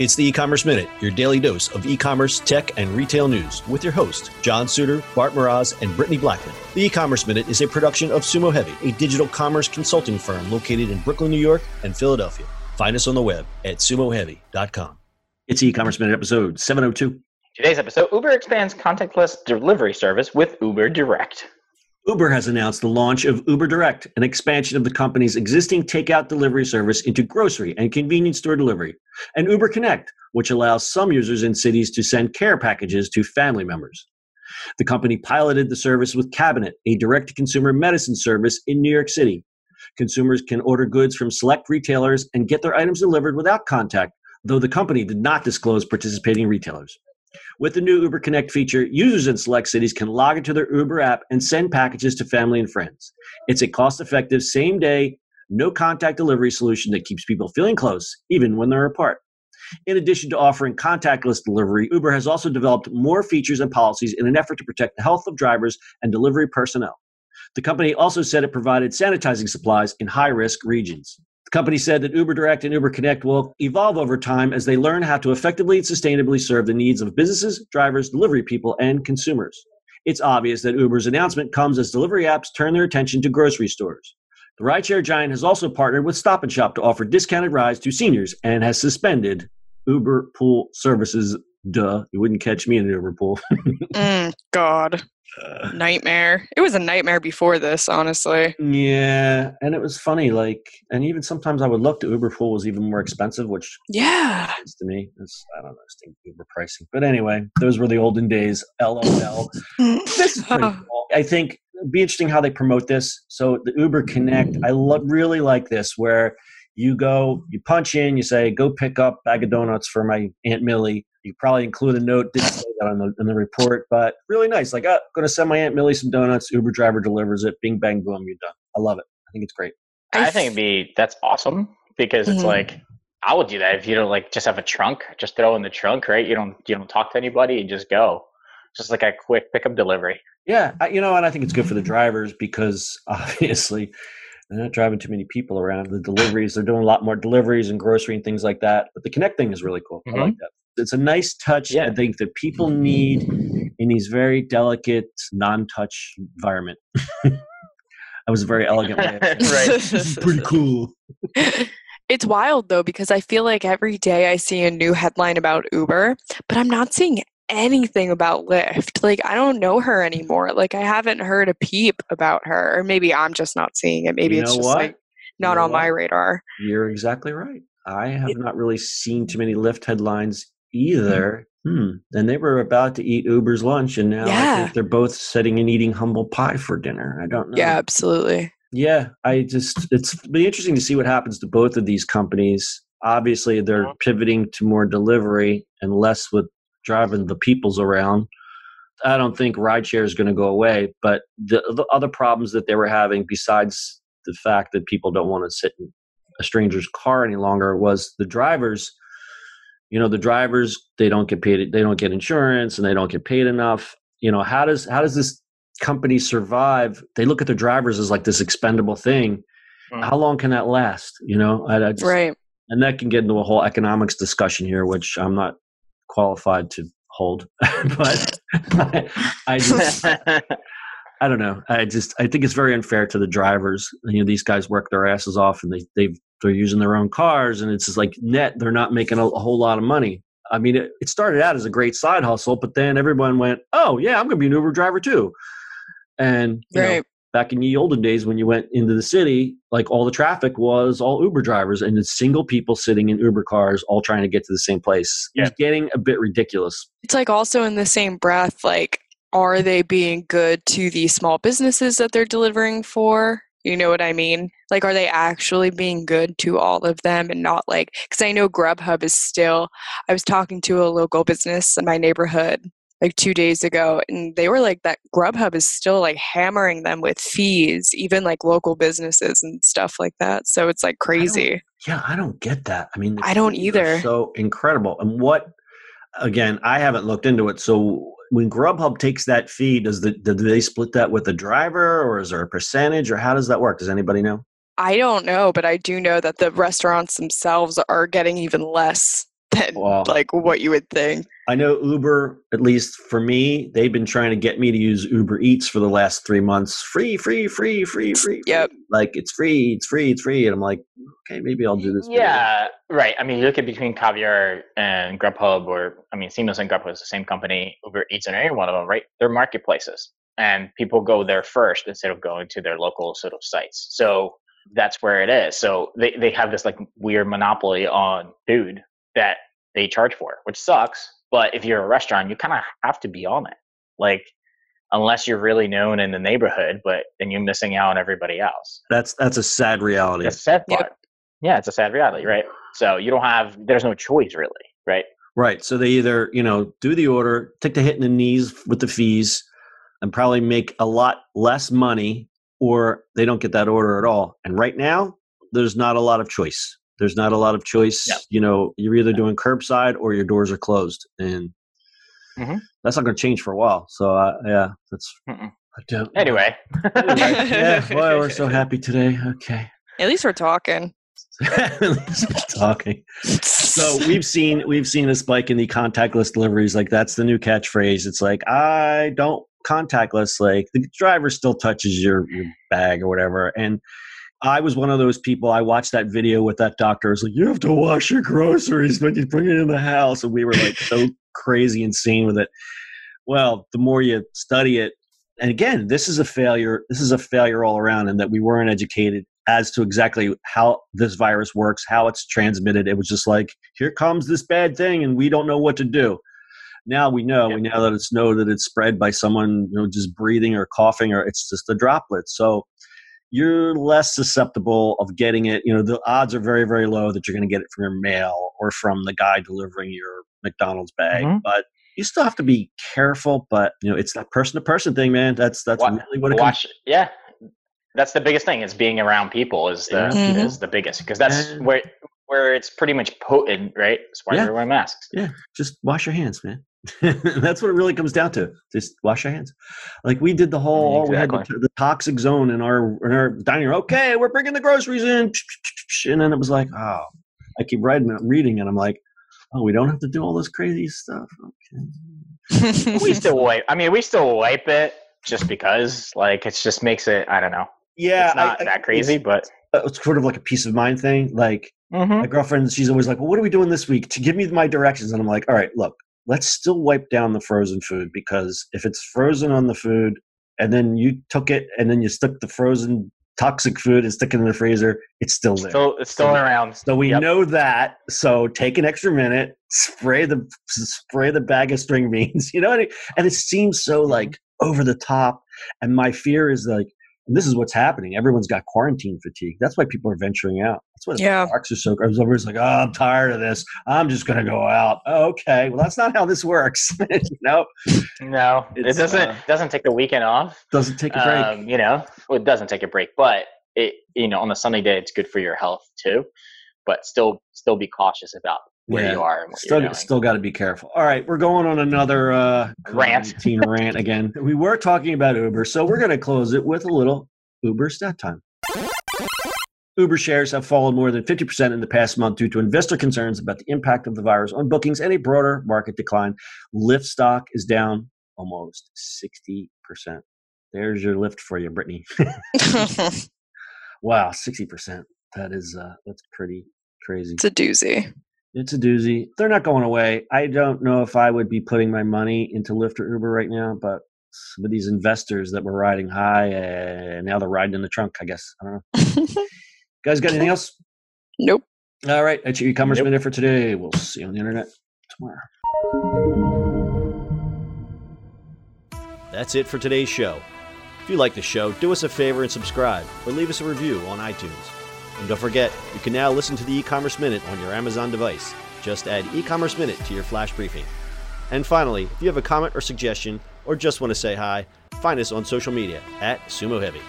It's the e-commerce minute, your daily dose of e-commerce, tech, and retail news with your host, John Suder, Bart Mroz, and Brittany Blackman. The e-commerce minute is a production of Sumo Heavy, a digital commerce consulting firm located in Brooklyn, New York, and Philadelphia. Find us on the web at sumoheavy.com. It's e-commerce minute episode 702. Today's episode Uber expands contactless delivery service with Uber Direct. Uber has announced the launch of Uber Direct, an expansion of the company's existing takeout delivery service into grocery and convenience store delivery, and Uber Connect, which allows some users in cities to send care packages to family members. The company piloted the service with Cabinet, a direct to consumer medicine service in New York City. Consumers can order goods from select retailers and get their items delivered without contact, though the company did not disclose participating retailers. With the new Uber Connect feature, users in select cities can log into their Uber app and send packages to family and friends. It's a cost effective, same day, no contact delivery solution that keeps people feeling close, even when they're apart. In addition to offering contactless delivery, Uber has also developed more features and policies in an effort to protect the health of drivers and delivery personnel. The company also said it provided sanitizing supplies in high risk regions company said that Uber Direct and Uber Connect will evolve over time as they learn how to effectively and sustainably serve the needs of businesses, drivers, delivery people, and consumers. It's obvious that Uber's announcement comes as delivery apps turn their attention to grocery stores. The rideshare giant has also partnered with Stop and Shop to offer discounted rides to seniors and has suspended Uber Pool services. Duh, you wouldn't catch me in an Uber Pool. mm, God. nightmare. It was a nightmare before this, honestly. Yeah, and it was funny. Like, and even sometimes I would look to Uber Pool was even more expensive, which yeah, to me is I don't know, Uber pricing. But anyway, those were the olden days. LOL. this is pretty cool. I think it'd be interesting how they promote this. So the Uber Connect, I lo- really like this where you go, you punch in, you say, go pick up bag of donuts for my Aunt Millie you probably include a note, didn't say that on the, in the report, but really nice. Like, I'm oh, going to send my Aunt Millie some donuts. Uber driver delivers it. Bing, bang, boom, you're done. I love it. I think it's great. I think it'd be, that's awesome because it's mm-hmm. like, I would do that if you don't like just have a trunk, just throw in the trunk, right? You don't, you don't talk to anybody and just go. Just like a quick pickup delivery. Yeah. You know, and I think it's good for the drivers because obviously they're not driving too many people around. The deliveries, they're doing a lot more deliveries and grocery and things like that. But the connect thing is really cool. Mm-hmm. I like that it's a nice touch yeah. i think that people need in these very delicate non-touch environment. That was a very elegant way right. This is pretty cool. It's wild though because i feel like every day i see a new headline about uber but i'm not seeing anything about lyft. Like i don't know her anymore. Like i haven't heard a peep about her. Or maybe i'm just not seeing it. Maybe you it's just what? like not you know on what? my radar. You're exactly right. I have it, not really seen too many Lyft headlines either. Hmm. And they were about to eat Uber's lunch, and now yeah. I think they're both sitting and eating humble pie for dinner. I don't know. Yeah, absolutely. Yeah, I just it's be interesting to see what happens to both of these companies. Obviously, they're pivoting to more delivery and less with driving the peoples around. I don't think rideshare is going to go away, but the, the other problems that they were having, besides the fact that people don't want to sit in a stranger's car any longer, was the drivers you know the drivers they don't get paid they don't get insurance and they don't get paid enough you know how does how does this company survive they look at their drivers as like this expendable thing mm. how long can that last you know I, I just, right and that can get into a whole economics discussion here which i'm not qualified to hold but I, I just I don't know. I just I think it's very unfair to the drivers. You know, these guys work their asses off and they they've they're using their own cars and it's just like net they're not making a, a whole lot of money. I mean it, it, started out as a great side hustle but then everyone went oh yeah i'm going to be an uber driver too. And right. know, back in the olden days when you went into the city like all the traffic was all uber drivers and it's single people sitting in uber cars all trying to get to the same place. Yeah. it's getting a bit ridiculous. It's like also in the same breath like are they being good to the small businesses that they're delivering for you know what I mean? Like, are they actually being good to all of them and not like, because I know Grubhub is still, I was talking to a local business in my neighborhood like two days ago, and they were like, that Grubhub is still like hammering them with fees, even like local businesses and stuff like that. So it's like crazy. I yeah, I don't get that. I mean, I don't either. So incredible. And what, again, I haven't looked into it. So when Grubhub takes that fee, does the do they split that with the driver, or is there a percentage, or how does that work? Does anybody know? I don't know, but I do know that the restaurants themselves are getting even less than Wow. like what you would think. I know Uber, at least for me, they've been trying to get me to use Uber Eats for the last three months. Free, free, free, free, free. Yep. free. Like it's free, it's free, it's free. And I'm like, okay, maybe I'll do this. for you. Yeah, right. I mean, you look at between Caviar and Grubhub, or I mean, Seamless and Grubhub is the same company. Uber Eats and any one of them, right? They're marketplaces, and people go there first instead of going to their local sort of sites. So that's where it is. So they they have this like weird monopoly on food that they charge for, which sucks. But if you're a restaurant, you kind of have to be on it, like unless you're really known in the neighborhood, but then you're missing out on everybody else. That's that's a sad reality. That's the sad Yep. part. Yeah, it's a sad reality, mm-hmm. right? So you don't have, there's no choice really, right? Right. So they either, you know, do the order, take the hit in the knees with the fees, and probably make a lot less money, or they don't get that order at all. And right now, there's not a lot of choice. There's not a lot of choice. Yeah. You know, you're either doing curbside or your doors are closed, and Mhm. that's not going to change for a while. So uh, yeah, that's. Mm-mm. I don't. Anyway, Anyway, yeah. Well, we're so happy today. Okay. At least we're talking. At least we're talking. So we've seen we've seen a spike in the contactless deliveries. Like that's the new catchphrase. It's like I don't contactless. Like the driver still touches your your bag or whatever. And I was one of those people. I watched that video with that doctor. It's like you have to wash your groceries when you bring it in the house, and we were like so crazy insane with it. Well, the more you study it, and again, this is a failure. This is a failure all around, and that we weren't educated as to exactly how this virus works, how it's transmitted. It was just like, here comes this bad thing, and we don't know what to do. Now we know. We know that it's know that it's spread by someone, you know, just breathing or coughing, or it's just a droplet. So you're less susceptible of getting it. You know, the odds are very, very low that you're going to get it from your mail or from the guy delivering your McDonald's bag. Mhm. But you still have to be careful. But you know, it's that person to person thing, man. That's that's Wa- really what it comes. yeah. That's the biggest thing is being around people is the Mhm. is the biggest because that's Yeah. where where it's pretty much potent, right? That's why Yeah. we're wearing masks. Yeah, just wash your hands, man. That's what it really comes down to. Just wash your hands. Like we did the whole, we had the, the toxic zone in our in our dining room. Okay, we're bringing the groceries in, and then it was like, oh, I keep reading, and reading, and I'm like, oh, we don't have to do all this crazy stuff. Okay. we still wipe. I mean, we still wipe it just because, like, it just makes it. I don't know. Yeah, it's not I- I- that crazy, but It's, it's sort of like a peace of mind thing. Like Mhm. my girlfriend, she's always like, "Well, what are we doing this week?" To give me my directions, and I'm like, "All right, look, let's still wipe down the frozen food because if it's frozen on the food, and then you took it, and then you stuck the frozen toxic food and stick it in the freezer, it's still there. still it's still So- around. so we Yep. know that. So take an extra minute, spray the spray the bag of string beans. You know, what I mean? and it seems so Mm-hmm. like over the top. And my fear is like, and this is what's happening. Everyone's got quarantine fatigue. That's why people are venturing out. That's why the Yeah. parks are so. Everyone's like, oh, I'm tired of this. I'm just going to go out. Oh, okay, well, that's not how this works. you know, No, it doesn't. uh, doesn't take the weekend off. doesn't take a break. Um, you know, well, it doesn't take a break, but it you know on a sunny day it's good for your health too. But still, still be cautious about where Yeah. you are and what Still, still got to be careful. All right, we're going on another uh, Rant. Teen rant again. We were talking about Uber, so we're going to close it with a little Uber stat time. Uber shares have fallen more than 50% in the past month due to investor concerns about the impact of the virus on bookings and a broader market decline. Lyft stock is down almost 60%. There's your lift for you, Brittany. wow, 60%. That is uh that's pretty crazy. it's a doozy. It's a doozy. They're not going away. I don't know if I would be putting my money into Lyft or Uber right now, but some of these investors that were riding high, uh, now they're riding in the trunk, I guess. I don't know. Guys, got anything else? nope. All right, that's your e-commerce Nope. minute for today. We'll see you on the internet tomorrow. That's it for today's show. If you like the show, do us a favor and subscribe or leave us a review on iTunes. And don't forget, you can now listen to the e-commerce minute on your Amazon device. Just add e-commerce minute to your flash briefing. And finally, if you have a comment or suggestion or just want to say hi, find us on social media at Sumo Heavy.